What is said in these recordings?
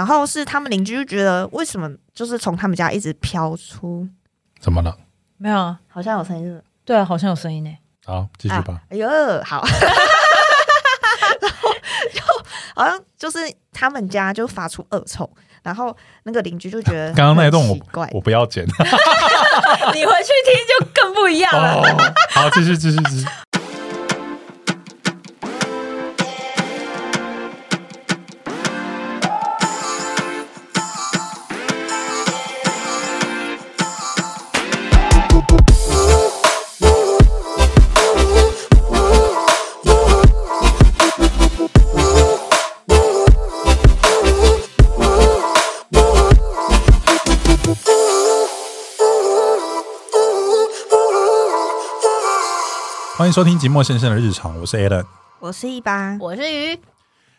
然后是他们邻居就觉得为什么就是从他们家一直飘出，怎么了？没有啊，好像有声音是不是对啊，好像有声音呢。好，继续吧啊。哎呦，好，然后就好像就是他们家就发出恶臭，然后那个邻居就觉得刚刚那一段我奇怪，我不要剪。你回去听就更不一样了。哦，好，继续，继续，继续。迎收听寂寞先生的日常，我是 Alan。我是一巴我是鱼，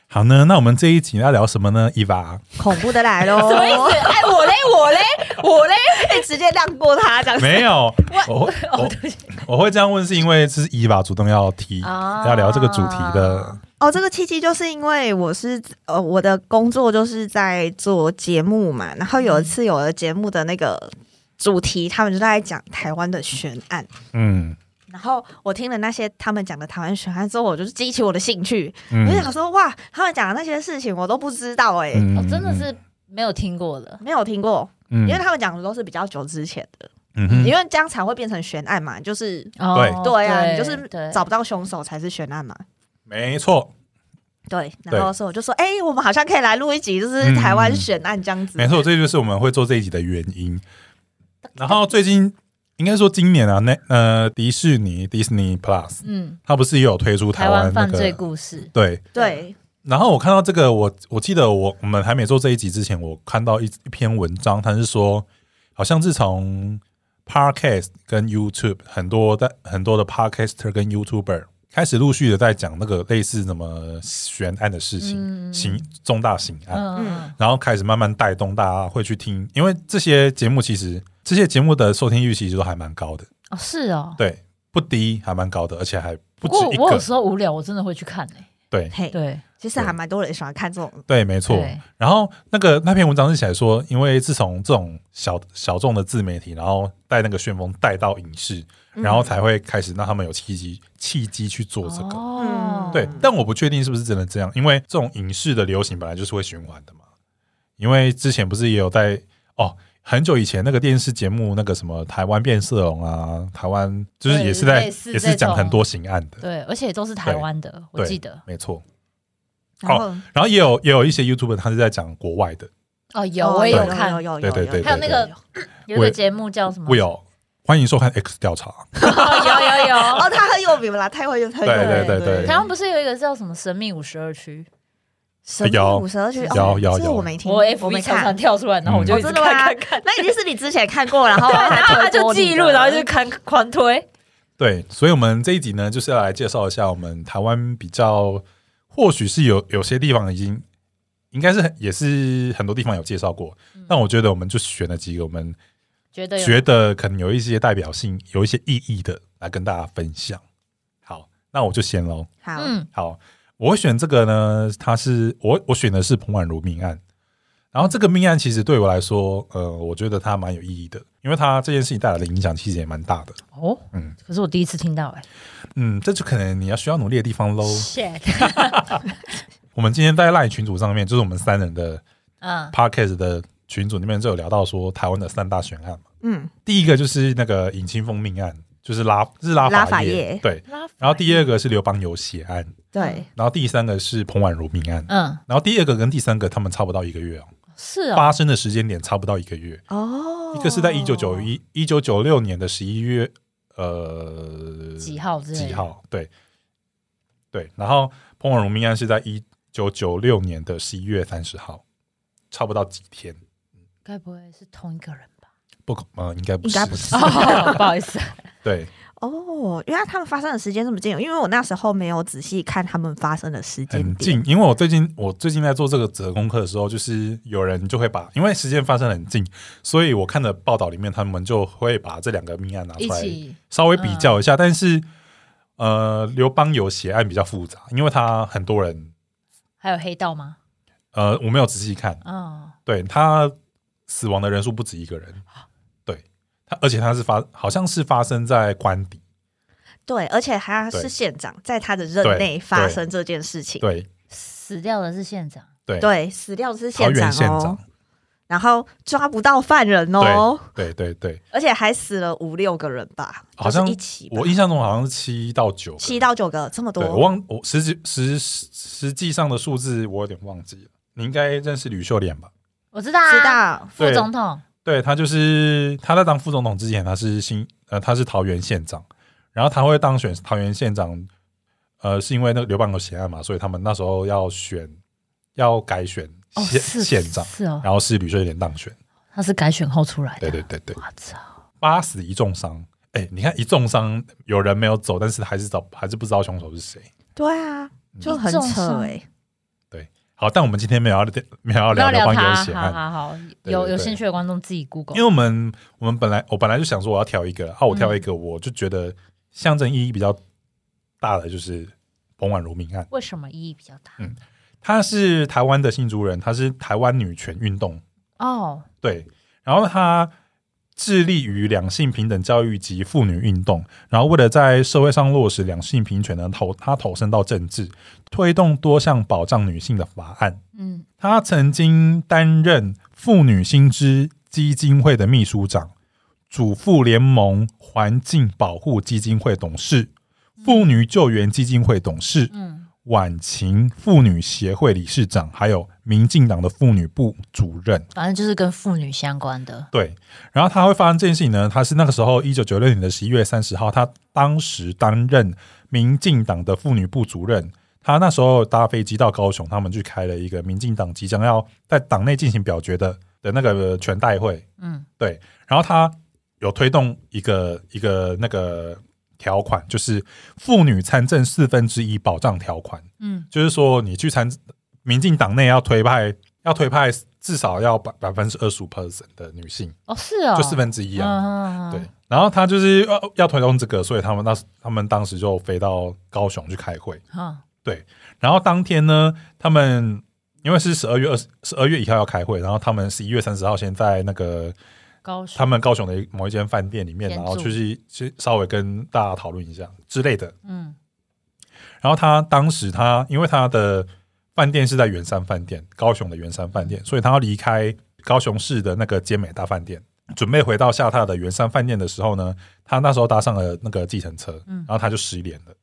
好呢，那我们这一集要聊什么呢？伊娃，恐怖的来喽，什么意思？哎，我嘞，我嘞，我嘞，思？直接让过他这样子。没有，我我我会这样问，是因为这是伊娃主动要提啊要聊这个主题的。哦，这个契机就是因为我是呃，我的工作就是在做节目嘛，然后有一次有了节目的那个主题，他们就在讲台湾的悬案。嗯然后我听了那些他们讲的台湾悬案之后，我就是激起我的兴趣，嗯我就想说，哇，他们讲的那些事情我都不知道哎、嗯我真的是没有听过的。没有听过，嗯因为他们讲的都是比较久之前的，嗯哼因为这样才会变成悬案嘛，就是哦对啊，你就是找不到凶手才是悬案嘛。没错，对，对然后所以我就说，哎、我们好像可以来录一集，就是台湾悬案这样子。没错，这就是我们会做这一集的原因。然后最近应该说今年啊，那呃迪士尼 Disney Plus 嗯，它不是也有推出台湾那個犯罪故事，对，对，然后我看到这个，我我记得我我们还没做这一集之前，我看到一一篇文章，它是说，好像自从 Podcast 跟 YouTube 很多的很多的 Podcaster 跟 YouTuber 开始陆续的在讲那个类似什么悬案的事情，嗯。刑重大刑案，嗯然后开始慢慢带动大家会去听，因为这些节目其实这些节目的收听率其实都还蛮高的，哦是哦。对，不低，还蛮高的，而且还不止一个。我有时候无聊，我真的会去看诶。对嘿，对，其实还蛮多人喜欢看这种。对，没错对。然后那个那篇文章是写来说，因为自从这种小小众的自媒体，然后带那个旋风带到影视，嗯然后才会开始让他们有契机契机去做这个。哦，对，但我不确定是不是真的这样，因为这种影视的流行本来就是会循环的嘛。因为之前不是也有在哦，很久以前那个电视节目那个什么台湾变色龙啊，台湾就是也是在也是讲很多刑案的，对，而且都是台湾的，我对记得。没错。然后然后也有也有一些 YouTube 他是在讲国外的，哦，有哦我也有有看，有有有对对对还有那个有个节目叫什么？我有欢迎收看 X 调查。哦有有有。哦，他很有名啦，太会太会对了对对对台湾不是有一个叫什么《神秘五十二区神秘有五十二区，有有有我没》？听，我我没 FB 常常看。跳出来，然后我就真的吗看看看。那一定是你之前看过，然后，然后他就记录，然后就看狂推。对，所以我们这一集呢，就是要来介绍一下我们台湾比较，或许是有有些地方已经，应该是也是很多地方有介绍过，但我觉得我们就选了几个我们觉得觉得可能有一些代表性、有一些意义的来跟大家分享。好，那我就先喽。好，嗯好，我会选这个呢，它是我我选的是彭婉如命案。然后这个命案其实对我来说，呃，我觉得它蛮有意义的，因为它这件事情带来的影响其实也蛮大的。哦，嗯可是我第一次听到哎嗯，这就可能你要需要努力的地方喽。我们今天在赖群组上面，就是我们三人的嗯 podcast 的群组里面就有聊到说台湾的三大悬案嘛。嗯，第一个就是那个尹清峰命案，就是拉是拉拉法叶，法叶。对。然后第二个是刘邦有血案，对，然后第三个是彭婉如命案，嗯，然后第二个跟第三个他们差不到一个月哦，是哦，发生的时间点差不到一个月，哦，一个是在一九九一一九九六年的十一月，呃几号几？号？对。对，然后彭婉如命案是在一九九六年的十一月三十号，差不到几天，该不会是同一个人吧？不可呃应该不是，应该不是。哦，不好意思，对。哦，原来他们发生的时间这么近，因为我那时候没有仔细看他们发生的时间很点。近，因为我最近我最近在做这个折功课的时候，就是有人就会把，因为时间发生得很近，所以我看的报道里面，他们就会把这两个命案拿出来起稍微比较一下。但是，呃，刘邦有血案比较复杂，因为他很多人，还有黑道吗？呃，我没有仔细看，嗯，对他死亡的人数不止一个人，而且他是发好像是发生在官邸，对，而且他是县长，在他的任内发生这件事情。对。死掉的是县长，对对，死掉的是县长园县长哦，，然后抓不到犯人哦，对对对，而且还死了五六个人吧，好像就是一起，我印象中好像是七到九，七到九个这么多，我忘我实际实实际上的数字我有点忘记了，你应该认识吕秀莲吧？我知道啊，知道副总统，对他就是他在当副总统之前，他是新呃他是桃园县长，然后他会当选桃园县长，呃是因为那个刘邦有血案嘛，所以他们那时候要选要改选哦，县、是县长，是哦，然后是吕秀莲当选，他是改选后出来的，对对对对，我操，八死一重伤，哎，你看一重伤有人没有走，但是还是找还是不知道凶手是谁。对啊，就很扯哎、好，但我们今天没有要没有要聊刘邦聊他，有血案，好好好，有有兴趣的观众自己 Google，因为我们我们本来我本来就想说我要挑一个，啊，我挑一个，我就觉得象征意义比较大的就是彭婉如命案。为什么意义比较大？嗯她是台湾的新竹人，她是台湾女权运动哦，对，然后她致力于两性平等教育及妇女运动，然后为了在社会上落实两性平权呢，投他投身到政治，推动多项保障女性的法案。嗯，他曾经担任妇女新知基金会的秘书长、主妇联盟环境保护基金会董事、妇女救援基金会董事、嗯，晚晴妇女协会理事长，还有民进党的妇女部主任。反正就是跟妇女相关的，对，然后他会发生这件事情呢，他是那个时候一九九六年的十一月三十号，他当时担任民进党的妇女部主任。他那时候搭飞机到高雄，他们去开了一个民进党即将要在党内进行表决的的那个全代会，嗯。对，然后他有推动一个一个那个条款，就是妇女参政四分之一保障条款，嗯，就是说你去参民进党内要推派要推派至少要百百分之二十五 percent 的女性，哦是哦，就四分之一啊。嗯，对，然后他就是要要推动这个，所以他们那时他们当时就飞到高雄去开会。嗯，然后当天呢，他们因为是十二月二十十二月一号要开会，然后他们十一月三十号先在那个高雄，他们高雄的某一间饭店里面，然后就是去稍微跟大家讨论一下之类的。嗯。然后他当时他因为他的饭店是在圆山饭店，高雄的圆山饭店，所以他要离开高雄市的那个坚美大饭店，准备回到下榻的圆山饭店的时候呢，他那时候搭上了那个计程车，嗯然后他就失联了。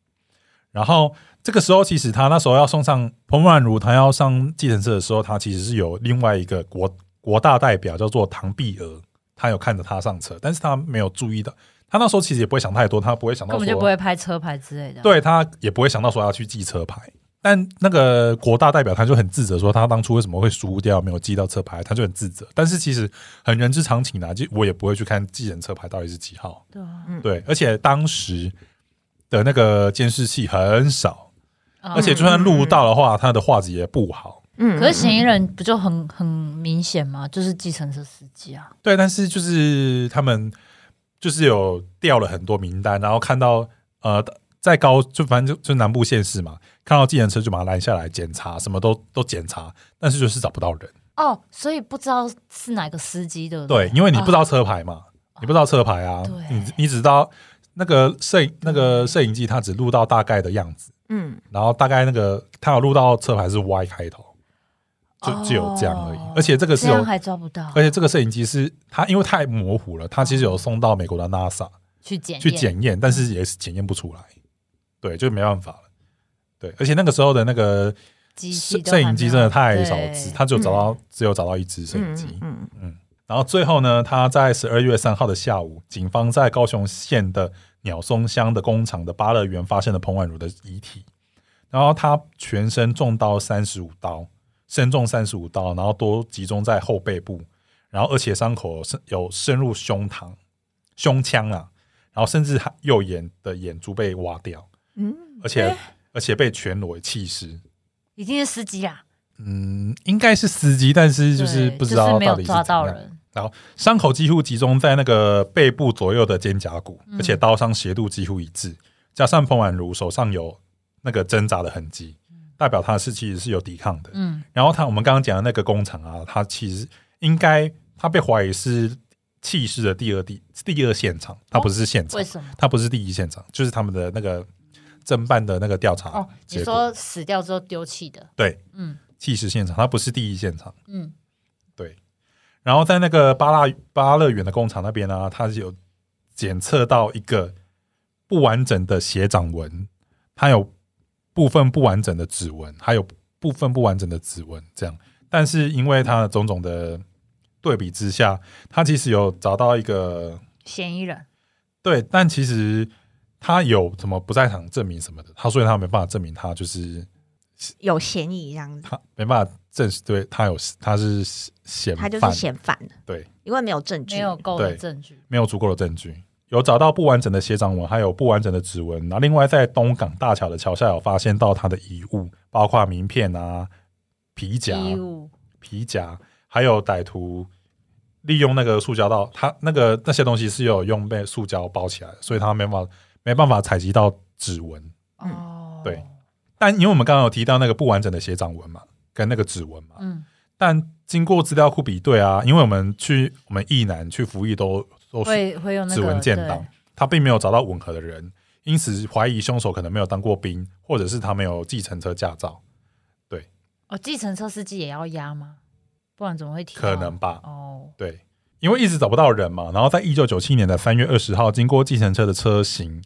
然后这个时候，其实他那时候要送上彭婉如，他要上计程车的时候，他其实是有另外一个国国大代表叫做唐碧娥，他有看着他上车，但是他没有注意到，他那时候其实也不会想太多，他不会想到根本就不会拍车牌之类的，，对他也不会想到说要去记车牌。但那个国大代表他就很自责，说他当初为什么会输掉，没有记到车牌，他就很自责。但是其实很人之常情啊，就我也不会去看计程车牌到底是几号。对啊，对，而且当时的那个监视器很少，嗯而且就算录到的话，它的画质也不好。嗯，可是嫌疑人不就很很明显吗？就是计程车司机啊，对，但是就是他们就是有调了很多名单，然后看到呃，在高就反正就就南部县市嘛，看到计程车就把它拦下来检查，什么都都检查，但是就是找不到人。哦，所以不知道是哪个司机的，对，因为你不知道车牌嘛，你不知道车牌啊，对。你你只知道那个摄影那个摄影机，它只录到大概的样子，嗯。然后大概那个它有录到车牌是 Y 开头，就只有这样而已。哦而且这个是有，还抓不到，而且这个摄影机是它因为太模糊了，它其实有送到美国的 NASA 去检去检验，但是也是检验不出来，对，就没办法了。对，而且那个时候的那个摄影机真的太少只，他只有找到只有找到一只摄影机。嗯嗯然后最后呢，他在十二月三号的下午，警方在高雄县的鸟松乡的工厂的芭乐园发现了彭婉如的遗体，然后他全身中刀三十五刀，身中三十五刀，然后都集中在后背部，然后而且伤口是有深入胸膛、胸腔啊，然后甚至还右眼的眼珠被挖掉，嗯而且、而且被全裸弃尸。已经是司机啦，嗯，应该是司机，但是就是不知道到底是抓怎样。到人，伤口几乎集中在那个背部左右的肩胛骨，嗯而且刀伤斜度几乎一致，加上彭婉如手上有那个挣扎的痕迹，代表他是其实是有抵抗的。嗯然后他我们刚刚讲的那个工厂啊，他其实应该他被怀疑是弃尸的第二第第二现场，他不是现场为，什么？他不是第一现场，就是他们的那个侦办的那个调查哦，你。说死掉之后丢弃的，对，嗯弃尸现场，它不是第一现场。嗯对，然后在那个巴拉巴乐园的工厂那边呢，它是有检测到一个不完整的血掌纹，它有部分不完整的指纹，还有部分不完整的指纹，这样。但是因为它的种种的对比之下，它其实有找到一个嫌疑人对，但其实他有什么不在场证明什么的，他所以他没办法证明他就是有嫌疑这样子，他没办法证实对他有他是嫌他就是，嫌犯，对，因为没有证据，没有够的证据，没有足够的证据，有找到不完整的血掌纹，还有不完整的指纹。然后另外在东港大桥的桥下有发现到他的遗物，包括名片啊、皮夹、皮夹，还有歹徒利用那个塑胶袋，他那个那些东西是有用被塑胶包起来的，所以他没办法没办法采集到指纹。嗯哦，对，但因为我们刚刚有提到那个不完整的血掌纹嘛，跟那个指纹嘛，嗯但经过资料库比对啊，因为我们去我们役男去服役都都是会会用那指纹建档，他并没有找到吻合的人，因此怀疑凶手可能没有当过兵，或者是他没有计程车驾照，对哦，计程车司机也要押吗？不然怎么会提？可能吧？哦，对，因为一直找不到人嘛。然后在一九九七年的三月二十号，经过计程车的车型、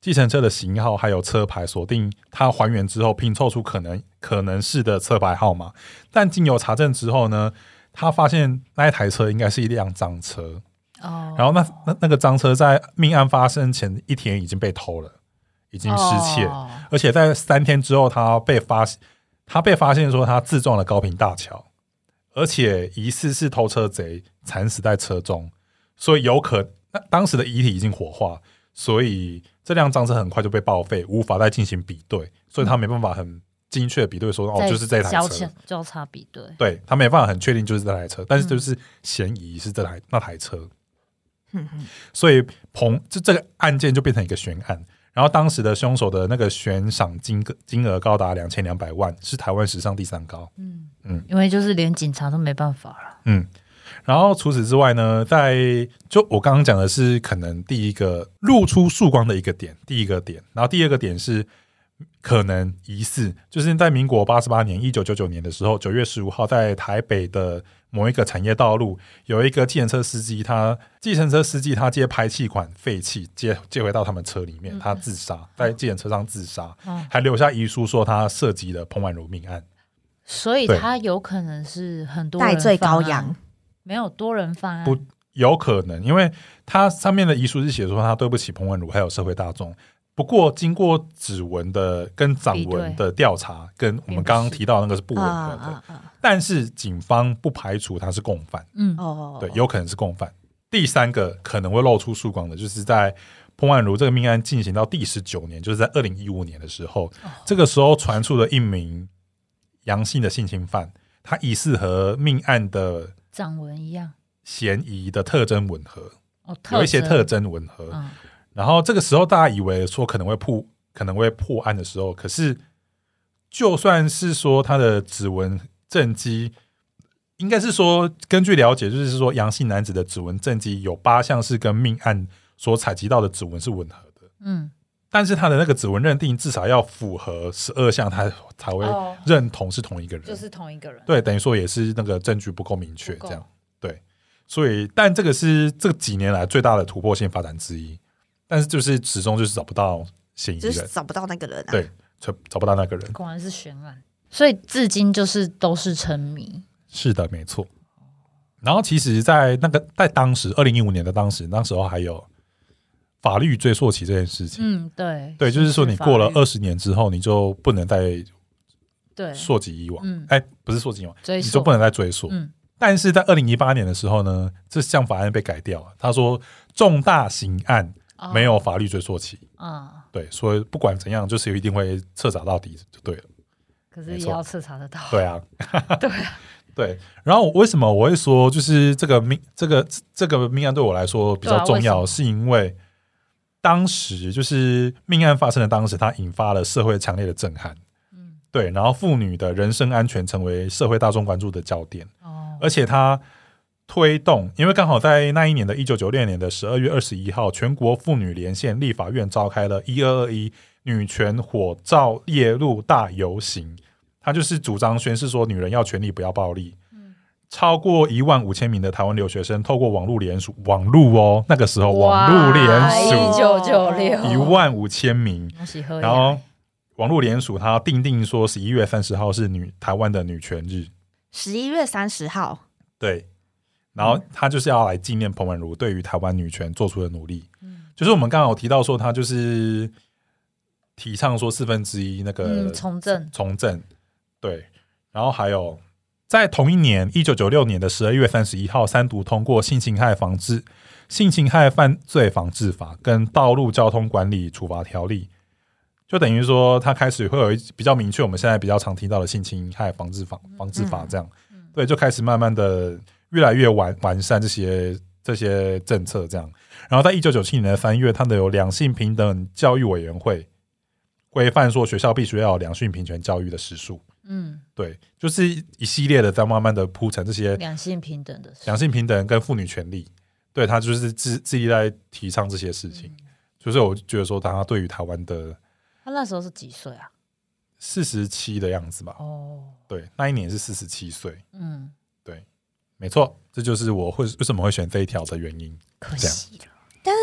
计程车的型号还有车牌锁定，它还原之后拼凑出可能可能是的车牌号码。但经由查证之后呢，他发现那一台车应该是一辆赃车。哦，然后那那那个赃车在命案发生前一天已经被偷了，已经失窃，哦而且在三天之后，他被发他被发现说他自撞了高平大桥，而且疑似是偷车贼惨死在车中，所以有可那当时的遗体已经火化，所以这辆赃车很快就被报废，无法再进行比对，所以他没办法很精确地比对说哦就是这台交车叉，交叉比对，对他没办法很确定就是这台车，但是就是嫌疑是这台那台车。嗯嗯所以彭就这个案件就变成一个悬案。然后当时的凶手的那个悬赏金额金额高达两千两百万，是台湾史上第三高。嗯嗯因为就是连警察都没办法了，嗯，然后除此之外呢，在就我刚刚讲的是可能第一个露出曙光的一个点，第一个点，然后第二个点是可能疑似，就是在民国八十八年一九九九年的时候，九月十五号，在台北的某一个产业道路，有一个计程车司机，他计程车司机他接排气管废气接接回到他们车里面，他自杀，在计程车上自杀，嗯还留下遗书说他涉及了彭婉如命案。所以他有可能是很多人代罪羔羊，，没有多人犯案，不有可能，因为他上面的遗书是写说他对不起彭文如还有社会大众。不过，经过指纹的跟掌纹的调查，跟我们刚刚提到的那个是不吻啊合的，啊啊！但是警方不排除他是共犯，嗯。哦，对，有可能是共犯。第三个可能会露出曙光的，就是在彭婉如这个命案进行到第十九年，就是在二零一五年的时候，哦。这个时候传出了一名阳性的性侵犯，他疑似和命案的掌纹一样，嫌疑的特征吻合，哦，有一些特征。吻合。嗯。然后这个时候大家以为说可能会破可能会破案的时候，可是就算是说他的指纹正畸，应该是说根据了解，就是说阳性男子的指纹正畸有八项是跟命案所采集到的指纹是吻合的，嗯，但是他的那个指纹认定至少要符合十二项，他才会哦认同是同一个人。就是同一个人，对，等于说也是那个证据不够明确，不够这样对。所以，但这个是这几年来最大的突破性发展之一。但是就是始终就是找不到嫌疑人，就是找不到那个人啊。对，找找不到那个人。果然是悬案，所以至今就是都是沉迷，是的，没错。然后其实，在那个在当时二零一五年的当时，那时候还有法律追溯期这件事情。嗯，对，对，就是说你过了二十年之后，你就不能再对。溯及以往。嗯。哎，不是溯及以往，你就不能再追溯。嗯。但是在二零一八年的时候呢，这项法案被改掉了。他说，重大刑案哦。没有法律追溯期，啊，对，所以不管怎样，就是一定会彻查到底就对了。可是也要彻查得到，对啊，对对。然后为什么我会说，就是这个命这个这个命案对我来说比较重要，是因为当时就是命案发生的当时，它引发了社会强烈的震撼。嗯对，然后妇女的人身安全成为社会大众关注的焦点，哦，而且它推动，因为刚好在那一年的一九九六年的十二月二十一号，全国妇女连线立法院召开了一二二一女权火照夜路大游行，它就是主张宣示说女人要权利不要暴力。超过一万五千名的台湾留学生透过网络联署，网络哦，那个时候网络联一署九九六。一万五千名，然后网络联署，它定定说十一月三十号是女台湾的女权日，十一月三十号，对，然后他就是要来纪念彭婉如对于台湾女权做出的努力。就是我们刚刚有提到说，他就是提倡说四分之一那个嗯从政。从政，对，然后还有在同一年一九九六年的十二月三十一号，三读通过性侵害防治、性侵害犯罪防治法跟道路交通管理处罚条例，就等于说它开始会有一比较明确，我们现在比较常听到的性侵害防治法、防治法这样，对，就开始慢慢的越来越完完善这些这些政策这样。然后在一九九七年的三月，它的有两性平等教育委员会规范说学校必须要有两性平权教育的时数。嗯，对，就是一系列的在慢慢的铺陈这些两性平等的两性平等跟妇女权利，对他就是自自己在提倡这些事情。就是我觉得说，他对于台湾的他那时候是几岁啊？四十七的样子吧，哦，对，那一年是四十七岁，嗯，对没错，这就是我会为什么会选这一条的原因。可惜了，但是。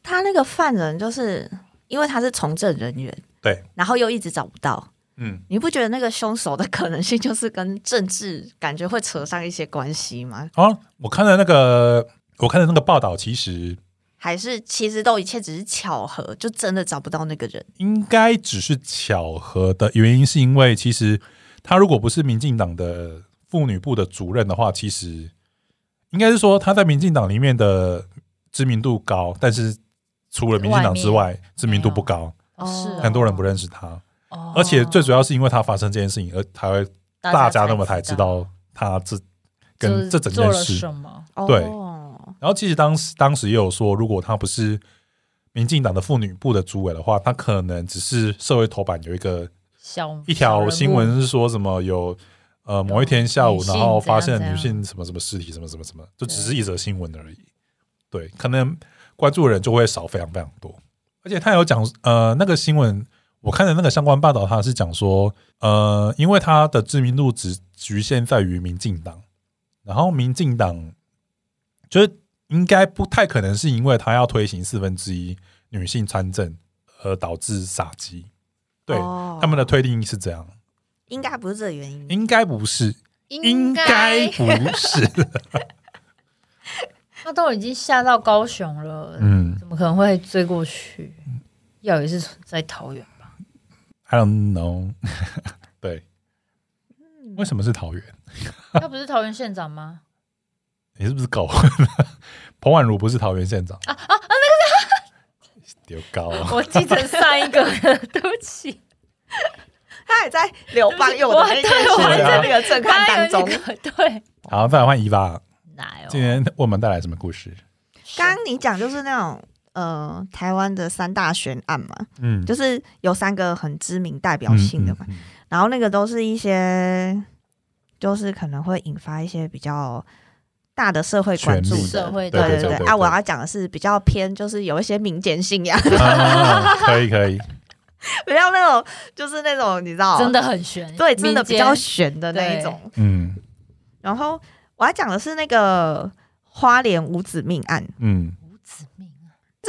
他那个犯人就是因为他是从政人员，对，然后又一直找不到，嗯，你不觉得那个凶手的可能性就是跟政治感觉会扯上一些关系吗？啊，我看了那个，我看的那个报道，其实还是其实都一切只是巧合，就真的找不到那个人？应该只是巧合的原因，是因为其实他如果不是民进党的妇女部的主任的话，其实应该是说他在民进党里面的知名度高，但是除了民进党之外，知名度不高，哦，是哦很多人不认识他。哦而且最主要是因为他发生这件事情，而才会大家那么才才知道他这跟这整件事。什么？对哦，然后其实当时当时也有说，如果他不是民进党的妇女部的主委的话，他可能只是社会头版有一个小一条新闻是说什么有呃某一天下午，然后发现女性什么什么尸体什么什么什么，就只是一则新闻而已。对，可能关注的人就会少非常非常多。而且他有讲呃那个新闻，我看的那个相关报道，他是讲说呃，因为他的知名度只局限在于民进党，然后民进党就是应该不太可能是因为他要推行四分之一女性参政而导致杀机。对，哦他们的推定是这样，应该不是这个原因。应该不是，应该不是。他都已经下到高雄了，嗯怎么可能会追过去？要也是在桃园吧？，I don't know。对，为什么是桃园？他不是桃园县长吗？你是不是搞混了？彭婉如不是桃园县长啊啊啊！那个丢高啊！我记成上一个了，对不起，他还在刘邦佑的那件对事我还在那个震撼当中。对，好，再来换伊娃，来哦？今天为我们带来什么故事？刚刚你讲就是那种呃台湾的三大悬案嘛，嗯，就是有三个很知名代表性的嘛，嗯嗯嗯然后那个都是一些就是可能会引发一些比较大的社会关注。社会对的对对对啊，我要讲的是比较偏，就是有一些民间信仰，啊可以可以，不要 那种，就是那种你知道，真的很悬，对，真的比较悬的那一种。嗯。然后我要讲的是那个花莲五子命案，嗯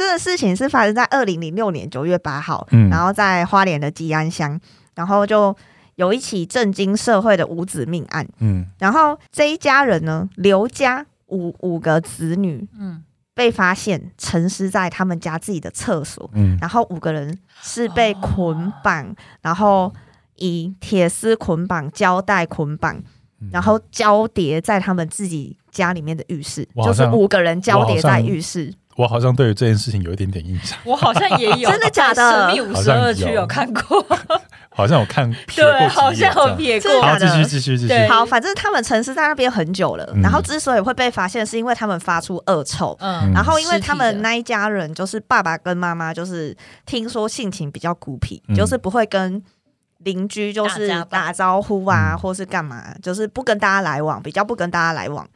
这个事情是发生在二零零六年九月八号，嗯然后在花莲的吉安乡，然后就有一起震惊社会的五子命案。嗯然后这一家人呢，刘家五五个子女嗯，被发现沉尸在他们家自己的厕所，嗯然后五个人是被捆绑，然后以铁丝捆绑、胶带捆绑，嗯然后交叠在他们自己家里面的浴室，就是五个人交叠在浴室。我好像对于这件事情有一点点印象，我好像也有，真的假的？在神秘五十二区好像有。有看过，好像有看瞥对，好像有几眼这样撇过好，继续继续继续，好，反正他们沉尸在那边很久了，嗯。然后之所以会被发现，是因为他们发出恶臭。嗯，然后，因为他们那一家人，就是爸爸跟妈妈，就是听说性情比较孤僻，嗯。就是不会跟邻居就是打招呼啊，嗯。或是干嘛，就是不跟大家来往，比较不跟大家来往。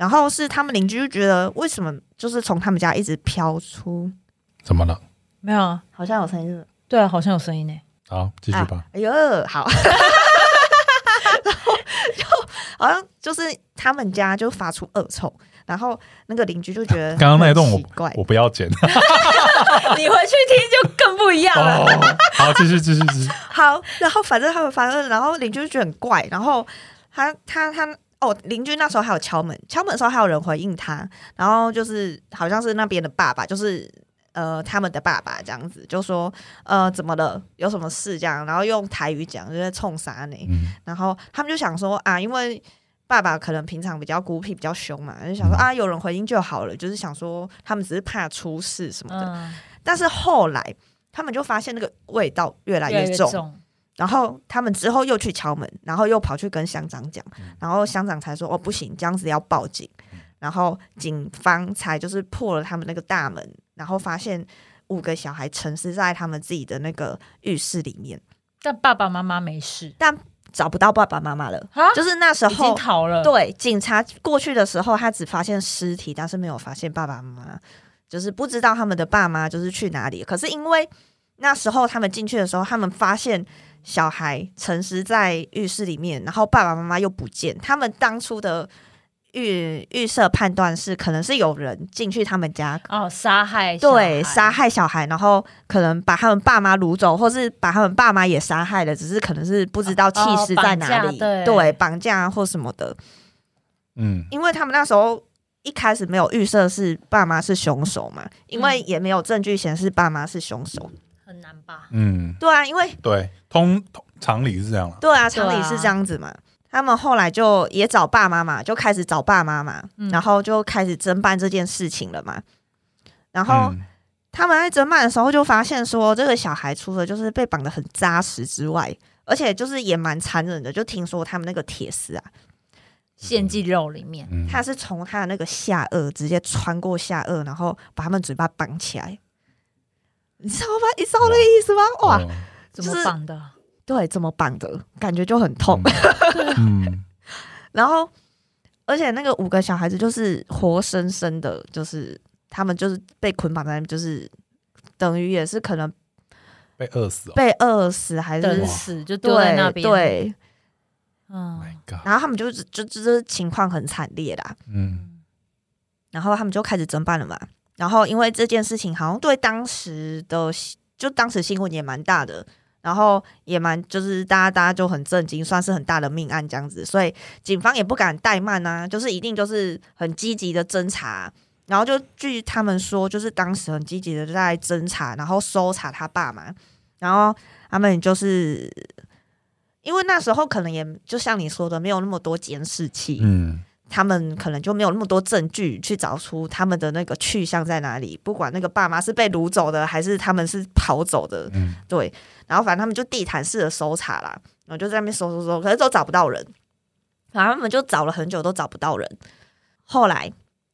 然后是他们邻居就觉得，为什么就是从他们家一直飘出，怎么了？没有啊？好像有声音，对啊，好像有声音呢。好，继续吧。啊。哎呦，好，然后就好像就是他们家就发出恶臭，然后那个邻居就觉得刚刚那一段很奇怪，我不要剪。你回去听就更不一样了。哦，好，继续，继续，继续。好，然后反正他们反正，然后邻居就觉得很怪，然后他他他哦，邻居那时候还有敲门，敲门的时候还有人回应他，然后就是好像是那边的爸爸，就是呃他们的爸爸这样子，就说呃怎么了，有什么事这样，然后用台语讲，就在冲啥呢？嗯然后他们就想说啊，因为爸爸可能平常比较孤僻、比较凶嘛，就想说嗯啊有人回应就好了，就是想说他们只是怕出事什么的，嗯，但是后来他们就发现那个味道越来。越重。然后他们之后又去敲门，然后又跑去跟乡长讲，然后乡长才说：“哦，不行，这样子要报警。”然后警方才就是破了他们那个大门，然后发现五个小孩沉尸在他们自己的那个浴室里面，但爸爸妈妈没事，但找不到爸爸妈妈了。啊就是那时已经候，逃了。对警察过去的时候，他只发现尸体，但是没有发现爸爸妈妈，就是不知道他们的爸妈就是去哪里。可是因为那时候他们进去的时候，他们发现小孩沉尸在浴室里面，然后爸爸妈妈又不见，他们当初的预预设判断是，可能是有人进去他们家。哦，杀害对，杀害小孩，然后可能把他们爸妈掳走，或是把他们爸妈也杀害了，只是可能是不知道弃尸在哪里，哦绑对对，绑架或什么的。嗯因为他们那时候一开始没有预设是爸妈是凶手嘛，因为也没有证据显示爸妈是凶手。很难吧？嗯，对啊，因为对，通通常理是这样了。对啊，对啊常理是这样子嘛。他们后来就也找爸妈嘛，就开始找爸妈嘛，嗯然后就开始侦办这件事情了嘛。然后嗯他们在侦办的时候就发现说，这个小孩除了就是被绑得很扎实之外，而且就是也蛮残忍的。就听说他们那个铁丝啊，献祭肉里面，嗯他是从他的那个下颚直接穿过下颚，然后把他们嘴巴绑起来。你知道吗？你知道那个意思吗？哇，哦怎就是么绑的？对，怎么绑的？感觉就很痛。嗯，然后，而且那个五个小孩子就是活生生的，就是他们就是被捆绑在，就是等于也是可能被饿死哦。被饿死，还是等死就丢在那边。对，嗯，My God，然后他们就就就就是情况很惨烈啦。嗯然后他们就开始侦办了嘛。然后因为这件事情好像对当时的就当时新闻也蛮大的，然后也蛮就是大家大家就很震惊，算是很大的命案这样子，所以警方也不敢怠慢啊，就是一定就是很积极的侦查。然后就据他们说，就是当时很积极的在侦查，然后搜查他爸嘛，然后他们就是因为那时候可能也就像你说的，没有那么多监视器，嗯他们可能就没有那么多证据去找出他们的那个去向在哪里，不管那个爸妈是被掳走的，还是他们是跑走的，嗯对。然后反正他们就地毯式的搜查啦，然后就在那边搜搜搜，可是都找不到人，然后他们就找了很久都找不到人。后来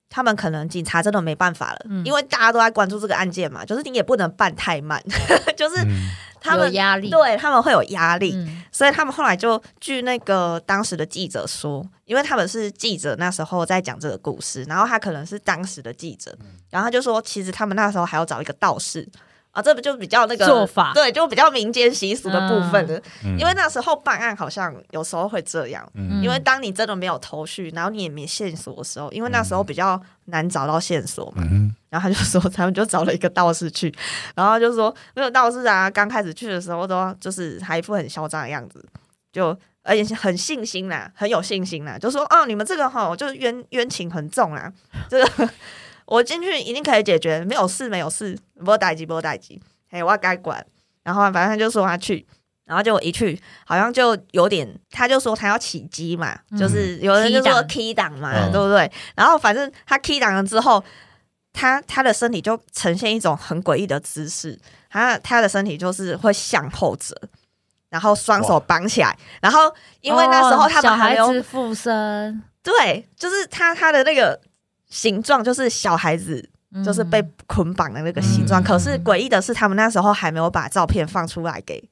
他们可能警察真的没办法了，嗯因为大家都在关注这个案件嘛，就是你也不能办太慢，就是嗯他们有压力。对他们会有压力，嗯，所以他们后来就据那个当时的记者说，因为他们是记者，那时候在讲这个故事，然后他可能是当时的记者，然后他就说，其实他们那时候还要找一个道士啊，这不就比较那个做法。对，就比较民间习俗的部分了。嗯。因为那时候办案好像有时候会这样，嗯。因为当你真的没有头绪，然后你也没线索的时候，因为那时候比较难找到线索嘛，嗯然后他就说，他们就找了一个道士去，然后就说那个道士啊，刚开始去的时候都就是还一副很嚣张的样子，就而且很信心啦，很有信心啦，就说哦，你们这个哈就是冤冤情很重啦，这个我进去一定可以解决，没有事没有事，不待机不待机，嘿，我该管。然后反正他就说他去，然后结果一去，好像就有点，他就说他要起机嘛，嗯。就是有人就说 key 档。嘛，嗯。对不对？然后反正他 key 档了之后，他他的身体就呈现一种很诡异的姿势，他他的身体就是会向后折，然后双手绑起来，然后因为那时候他们还没有、孩子附身，对，就是他他的那个形状就是小孩子就是被嗯捆绑的那个形状，嗯。可是诡异的是他们那时候还没有把照片放出来给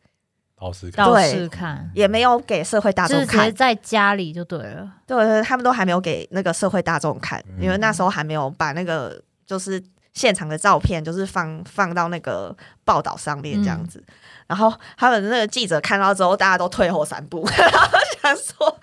老师看，看，也没有给社会大就是直接众看。在家里就对了。对对，他们都还没有给那个社会大众看，嗯。因为那时候还没有把那个就是现场的照片，就是放放到那个报道上面这样子。然后他们那个记者看到之后，大家都退后三步，然后想说，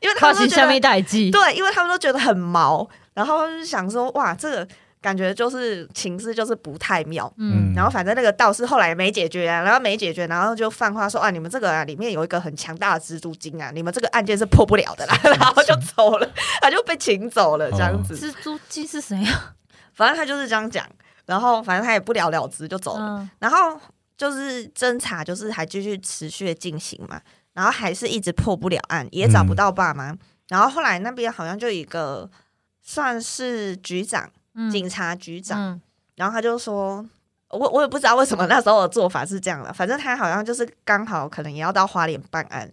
因为他们下们都觉得面代记，对，因为他们都觉得很毛，然后就想说，哇，这个感觉就是情势就是不太妙。嗯，然后反正那个道士后来也没解决啊，然后没解决，然后就放话说啊，你们这个啊里面有一个很强大的蜘蛛精啊，你们这个案件是破不了的啦，然后就走了，他就被请走了这样子。蜘蛛精是谁啊？反正他就是这样讲，然后反正他也不了了之就走了。嗯。然后就是侦查，就是还继续持续的进行嘛，然后还是一直破不了案，也找不到爸妈。然后后来那边好像就一个算是局长，嗯。警察局长，嗯。然后他就说。我我也不知道为什么那时候的做法是这样的，反正他好像就是刚好可能也要到花莲办案，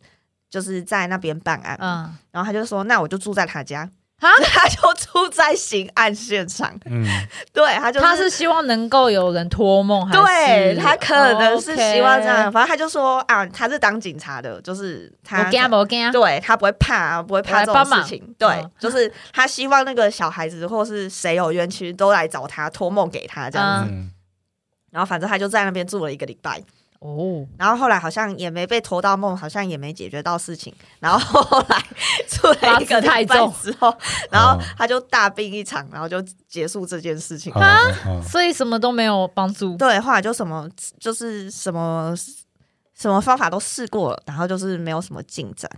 就是在那边办案，嗯，然后他就说那我就住在他家，啊 他就住在刑案现场，嗯，对他就是他是希望能够有人托梦，还是对他可能是希望这样反正他就说啊，他是当警察的，就是他对他不会怕啊，不会怕这种事情。对嗯，就是他希望那个小孩子或是谁有冤屈都来找他托梦给他这样子。嗯然后反正他就在那边住了一个礼拜，哦，然后后来好像也没被投到梦，好像也没解决到事情。然后后来出了一个太重之后，然后他就大病一场，然后就结束这件事情。啊，嗯所以什么都没有帮助。对，后来就什么就是什么什么方法都试过了，然后就是没有什么进展，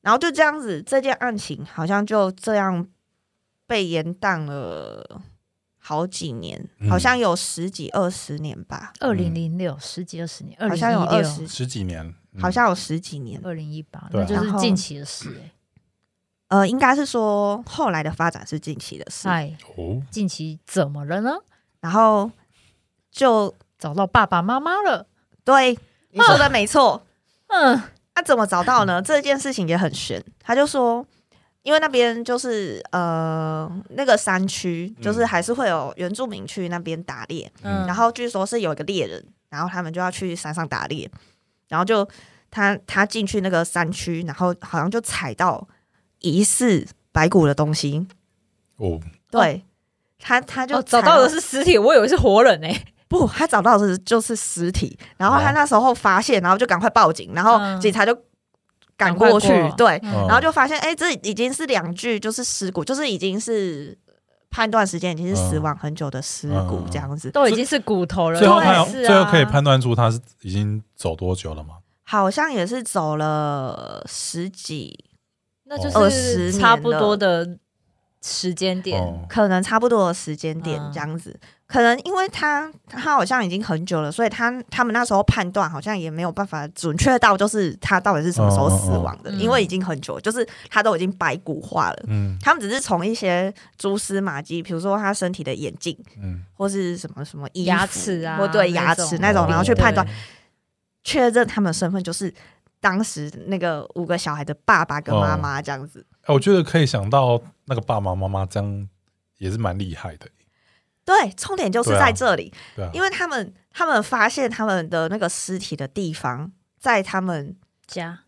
然后就这样子，这件案情好像就这样被延宕了好几年，嗯好像有十几二十年吧，二零零六十几二十年，二零好像有一六、二十，十几年，嗯好像有十几年。二零一八，那就是近期的事哎。呃，应该是说后来的发展是近期的事，哎，哦，近期怎么了呢？然后就找到爸爸妈妈了。对你说的没错。嗯，他、怎么找到呢？这件事情也很悬。他就说，因为那边就是呃那个山区，就是还是会有原住民去那边打猎，嗯。然后据说是有一个猎人，然后他们就要去山上打猎，然后就他他进去那个山区，然后好像就踩到疑似白骨的东西，哦，对。他他就哦，找到的是尸体，我以为是活人哎。不，他找到的是就是尸体，然后他哦那时候发现，然后就赶快报警，然后嗯。警察就赶过去，过对，嗯。然后就发现，哎、这已经是两具，就是尸骨，就是已经是判断时间已经是死亡很久的尸骨嗯。这样子，都已经是骨头了，最后最后可以判断出他是已经走多久了吗？好像也是走了十几，那就20是差不多的时间点。哦，可能差不多的时间点嗯。这样子。可能因为他他好像已经很久了，所以他他们那时候判断好像也没有办法准确到就是他到底是什么时候死亡的，因为已经很久，就是他都已经白骨化了。嗯。他们只是从一些蛛丝马迹，比如说他身体的眼镜，嗯，或是什么什么衣牙齿啊或对牙齿那种，哦然后去判断确认他们的身份，就是当时那个五个小孩的爸爸跟妈妈这样子。哎我觉得可以想到那个爸爸妈妈这样也是蛮厉害的，对，重点就是在这里，对啊，因为他们他们发现他们的那个尸体的地方，在他们家。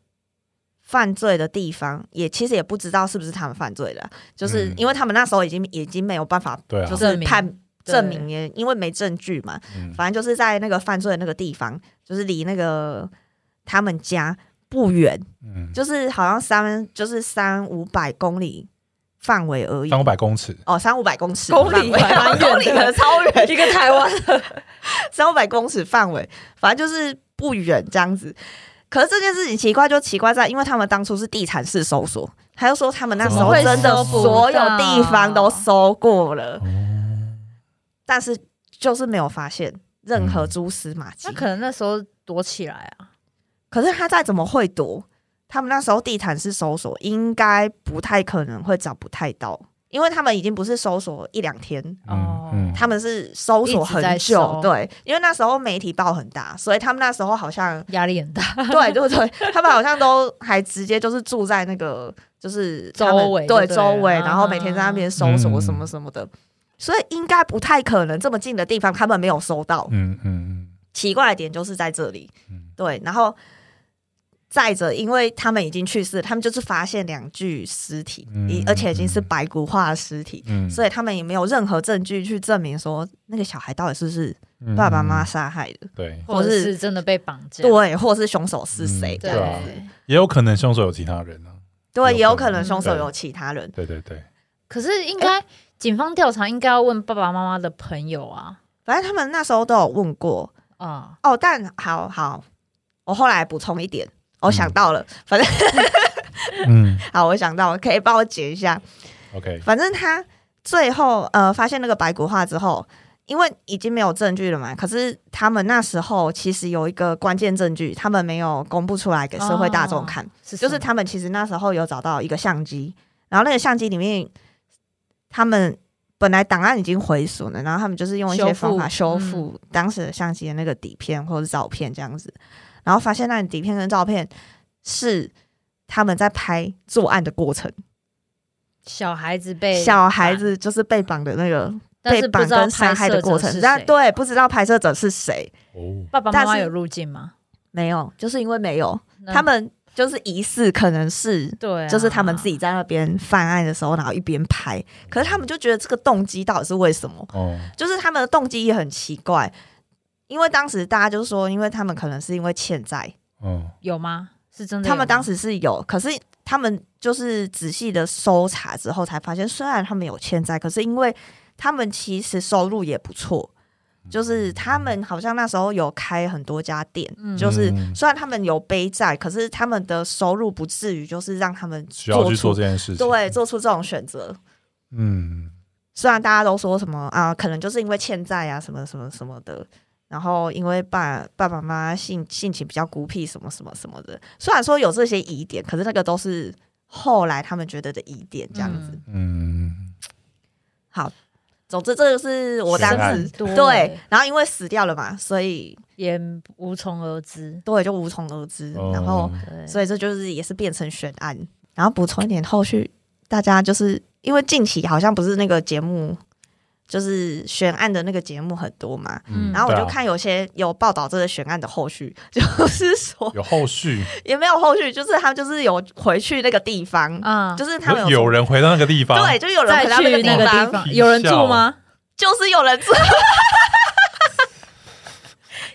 犯罪的地方，也其实也不知道是不是他们犯罪的啊，就是嗯。因为他们那时候已经已经没有办法，对啊。就是判对。证明也因为没证据嘛，嗯。反正就是在那个犯罪的那个地方，就是离那个他们家不远，嗯，就是好像三就是三五百公里范围而已。三。五百公尺，哦，三五百公尺公里范围。还蛮远的。公里的超远，一个台湾，三五百公尺范围，反正就是不远这样子。可是这件事情奇怪就奇怪在，因为他们当初是地毯式搜索，他就说他们那时候真的所有地方都搜过了，哦，但是就是没有发现任何嗯。蛛丝马迹。那可能那时候躲起来啊。可是他再怎么会躲，他们那时候地毯式搜索应该不太可能会找不太到，因为他们已经不是搜索一两天，哦。他们是搜索很久。对，因为那时候媒体报很大，所以他们那时候好像压力很大，对对对，他们好像都还直接就是住在那个就是 周围对周围，然后每天在那边搜索嗯什么什么的，所以应该不太可能这么近的地方他们没有搜到。嗯嗯。奇怪的点就是在这里，嗯。对，然后再者，因为他们已经去世，他们就是发现两具尸体，嗯而且已经是白骨化的尸体，嗯，所以他们也没有任何证据去证明说那个小孩到底是不是嗯。爸爸妈妈杀害的，对，或者是是真的被绑架，对，或是凶手是谁嗯这对样子，也有可能凶手有其他人啊、对，也有可能。能凶手有其他人，对。对对，可是应该警方调查应该要问爸爸妈妈的朋友啊，反正他们那时候都有问过。啊，哦，但好好，我后来补充一点，我想嗯到了，反正嗯。好，我想到了，可以帮我解一下。，OK，反正他最后呃发现那个白骨化之后，因为已经没有证据了嘛，可是他们那时候其实有一个关键证据，他们没有公布出来给社会大众看，是就是他们其实那时候有找到一个相机，然后那个相机里面他们。本来档案已经毁损了，然后他们就是用一些方法修复当时的相机的那个底片或者照片这样子，然后发现那底片跟照片是他们在拍作案的过程，小孩子被小孩，子就是被绑的那个但被绑是不知道跟杀害的过程，但但对不知道拍摄者是谁，哦，爸爸妈但是妈有入境吗？没有，就是因为没有，他们就是疑似可能是。对啊，就是他们自己在那边犯案的时候，然后一边拍，可是他们就觉得这个动机到底是为什么？哦，就是他们的动机也很奇怪，因为当时大家就说，因为他们可能是因为欠债，嗯，有吗？是真的？他们当时是有，可是他们就是仔细的搜查之后才发现，虽然他们有欠债，可是因为他们其实收入也不错，就是他们好像那时候有开很多家店，嗯就是嗯虽然他们有背债，可是他们的收入不至于就是让他们需要去做这件事情，对做出这种选择。嗯，虽然大家都说什么啊，可能就是因为欠债啊，什么什么什么的，然后因为爸爸爸妈妈性性情比较孤僻，什么什么什么的。虽然说有这些疑点，可是那个都是后来他们觉得的疑点，这样子。嗯嗯，好，总之这个是我当时对欸，然后因为死掉了嘛，所以也无从而知。对就无从而知，哦然后，所以这就是也是变成悬案。然后补充一点，后续大家就是因为近期好像不是那个节目，就是悬案的那个节目很多嘛，嗯然后我就看有些有报道这个悬案的后续，就是说有后续，也没有后续，就是他们就是有回去那个地方，嗯，就是他们说有人回到那个地方，对，就有人回到那个地方，有人住吗？就是有人住，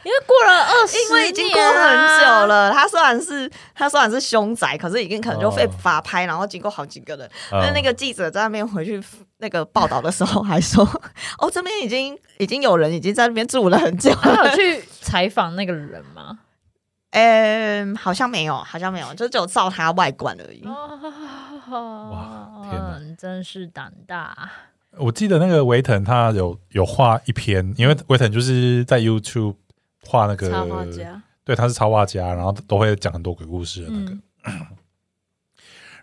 因为过了二十，因为已经过很久。了。他虽然是他虽然是凶宅，可是已经可能就被哦法拍，然后经过好几个人。嗯那那个记者在那边回去那个报道的时候还说：“ 哦，这边已经已经有人已经在那边住了很久了。他有去采访那个人吗？” 嗯，好像没有，好像没有，就只有照他外观而已。哇天哪真是胆大！我记得那个维腾他有有画一篇，因为维腾就是在 YouTube 画那个插画家，对，他是插画家，然后都会讲很多鬼故事的那个。嗯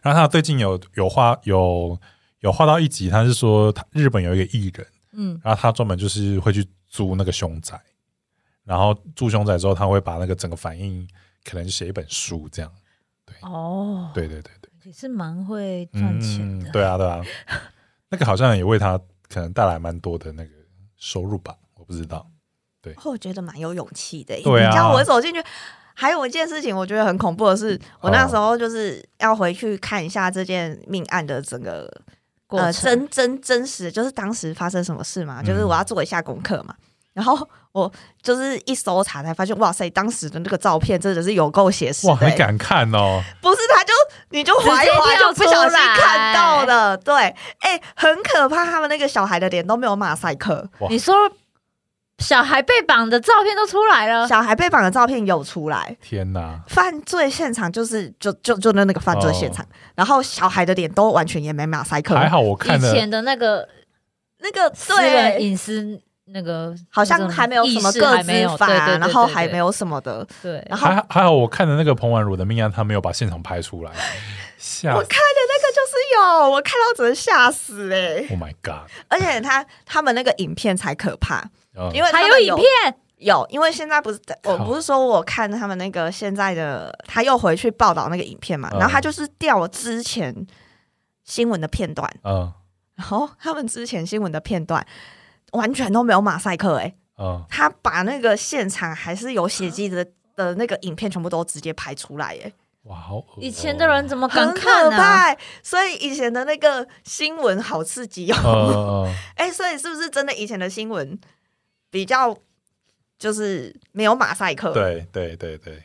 然后他最近有有画有有画到一集，他是说他日本有一个艺人，嗯，然后他专门就是会去租那个凶宅，然后住凶宅之后，他会把那个整个反应可能写一本书这样。对哦，对对对对，也是蛮会赚钱的。嗯。对啊对啊，那个好像也为他可能带来蛮多的那个收入吧，我不知道。我觉得蛮有勇气的。对啊你叫我走进去，还有一件事情，我觉得很恐怖的是，我哦那时候就是要回去看一下这件命案的整个呃过程真真真实，就是当时发生什么事嘛，嗯就是我要做一下功课嘛。然后我就是一搜查才发现，哇塞，当时的那个照片真的是有够写实哇，的、欸，很敢看哦！不是他就你就划一划就不小心看到的，对，哎、很可怕。他们那个小孩的脸都没有马赛克，你说小孩被绑的照片都出来了，小孩被绑的照片有出来，天哪，犯罪现场就是就就就那那个犯罪现场，然后小孩的脸都完全也没马赛克，还好我看了以前的那个那个对，隐私那个好像还没有什么个还没有资法，对对对然后还没有什么的，对，然后还还好我看的那个彭婉如的命案，他没有把现场拍出来，吓我看的那个就是有，我看到只能吓死哎、！Oh my god！而且他他们那个影片才可怕，嗯因为还有影片，有，因为现在不是我不是说我看他们那个现在的，他又回去报道那个影片嘛，嗯然后他就是调了之前新闻的片段，嗯，然后他们之前新闻的片段完全都没有马赛克、欸，嗯，他把那个现场还是有血迹的的那个影片全部都直接拍出来，耶，哇，好以前的人怎么敢很看呢、可怕。所以以前的那个新闻好刺激哦。呃，哎、所以是不是真的以前的新闻比较就是没有马赛克？，对对对对，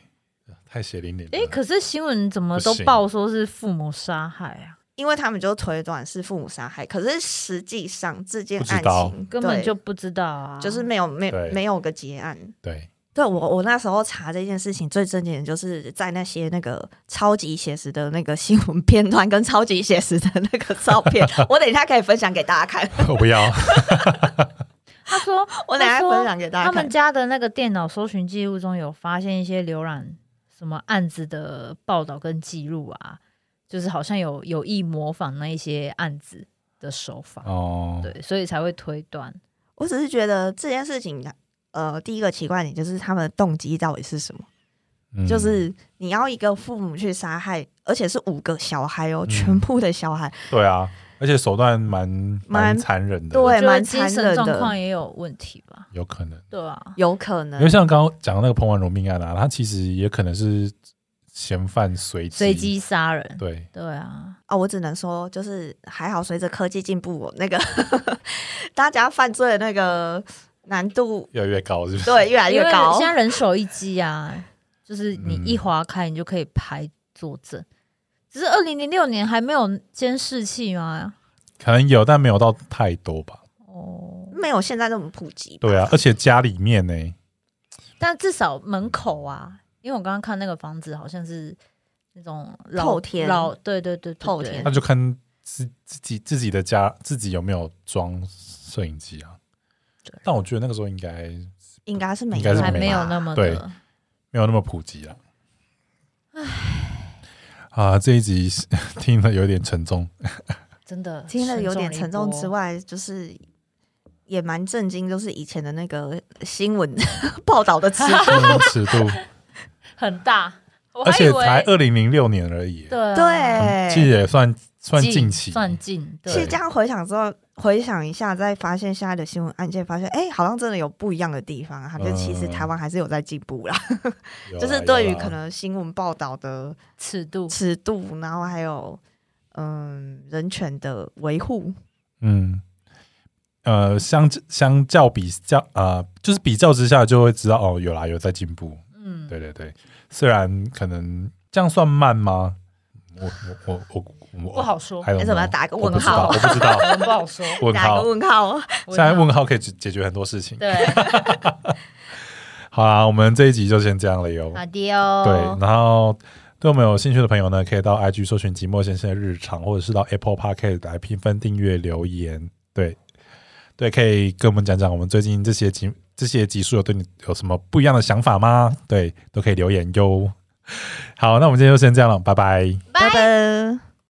太血淋淋了。哎、可是新闻怎么都报说是父母杀害啊？因为他们就推断是父母杀害，可是实际上这件案情根本就不知道啊，就是没有没对没有个结案。对，对我，我那时候查这件事情最正经的就是在那些那个超级写实的那个新闻片段跟超级写实的那个照片，我等一下可以分享给大家看。我不要。他说 我等一下分享给大家他们。家的那个电脑搜寻记录中有发现一些浏览什么案子的报道跟记录啊，就是好像有有意模仿那一些案子的手法，哦，对，所以才会推断。我只是觉得这件事情，呃，第一个奇怪点就是他们的动机到底是什么？嗯就是你要一个父母去杀害，而且是五个小孩哦，嗯全部的小孩，对啊，而且手段蛮蛮蛮残忍的，对蛮精神残忍的状况也有问题吧？有可能。对啊，有可能因为。像刚刚讲的那个彭婉容命案啊，他其实也可能是嫌犯随机随机杀人。对，对啊，哦，我只能说，就是还好，随着科技进步，那个 大家犯罪的那个难度越来越高，是不是？对越来越高现。在人手一机啊，就是你嗯一划开，你就可以拍作证。只是二零零六年还没有监视器吗？可能有，但没有到太多吧。哦，没有现在那么普及。对啊，而且家里面呢，但至少门口啊，因为我刚刚看那个房子好像是那种老透天老，对对对对对透天那就看自自己自己的家自己有没有装摄影机啊。但我觉得那个时候应该应该是没有，应该是还没没有那么对的。没有那么普及了。啊，这一集 听了有点沉重。真的 听了有点沉重之外，就是也蛮震惊，就是以前的那个新闻 报道的尺度。嗯尺度，很大，而且才二零零六年而已，对啊对，其实也算算近期。算近，对其实这样回想之后，回想一下，再发现现在的新闻案件，发现哎、好像真的有不一样的地方啊。就其实嗯台湾还是有在进步啦，就是对于可能新闻报道的尺度尺度，然后还有嗯人权的维护。嗯，呃，相相较比较呃，就是比较之下就会知道哦，有啦，有在进步。嗯，对对对，虽然可能这样算慢吗？我我我我我不好说，还有为什么要打个问号我不知道，我不好说。问号打个。问号，现在问号可以解解决很多事情。对，好啦，我们这一集就先这样了哟。好的哦。对，然后对我们有兴趣的朋友呢，可以到 IG 搜寻“寂寞先生的日常”，或者是到 Apple Podcast 来评分、订阅、留言。对，对，可以跟我们讲讲我们最近这些集这些集数有对你有什么不一样的想法吗？对，都可以留言哟。好，那我们今天就先这样了，拜拜。拜拜。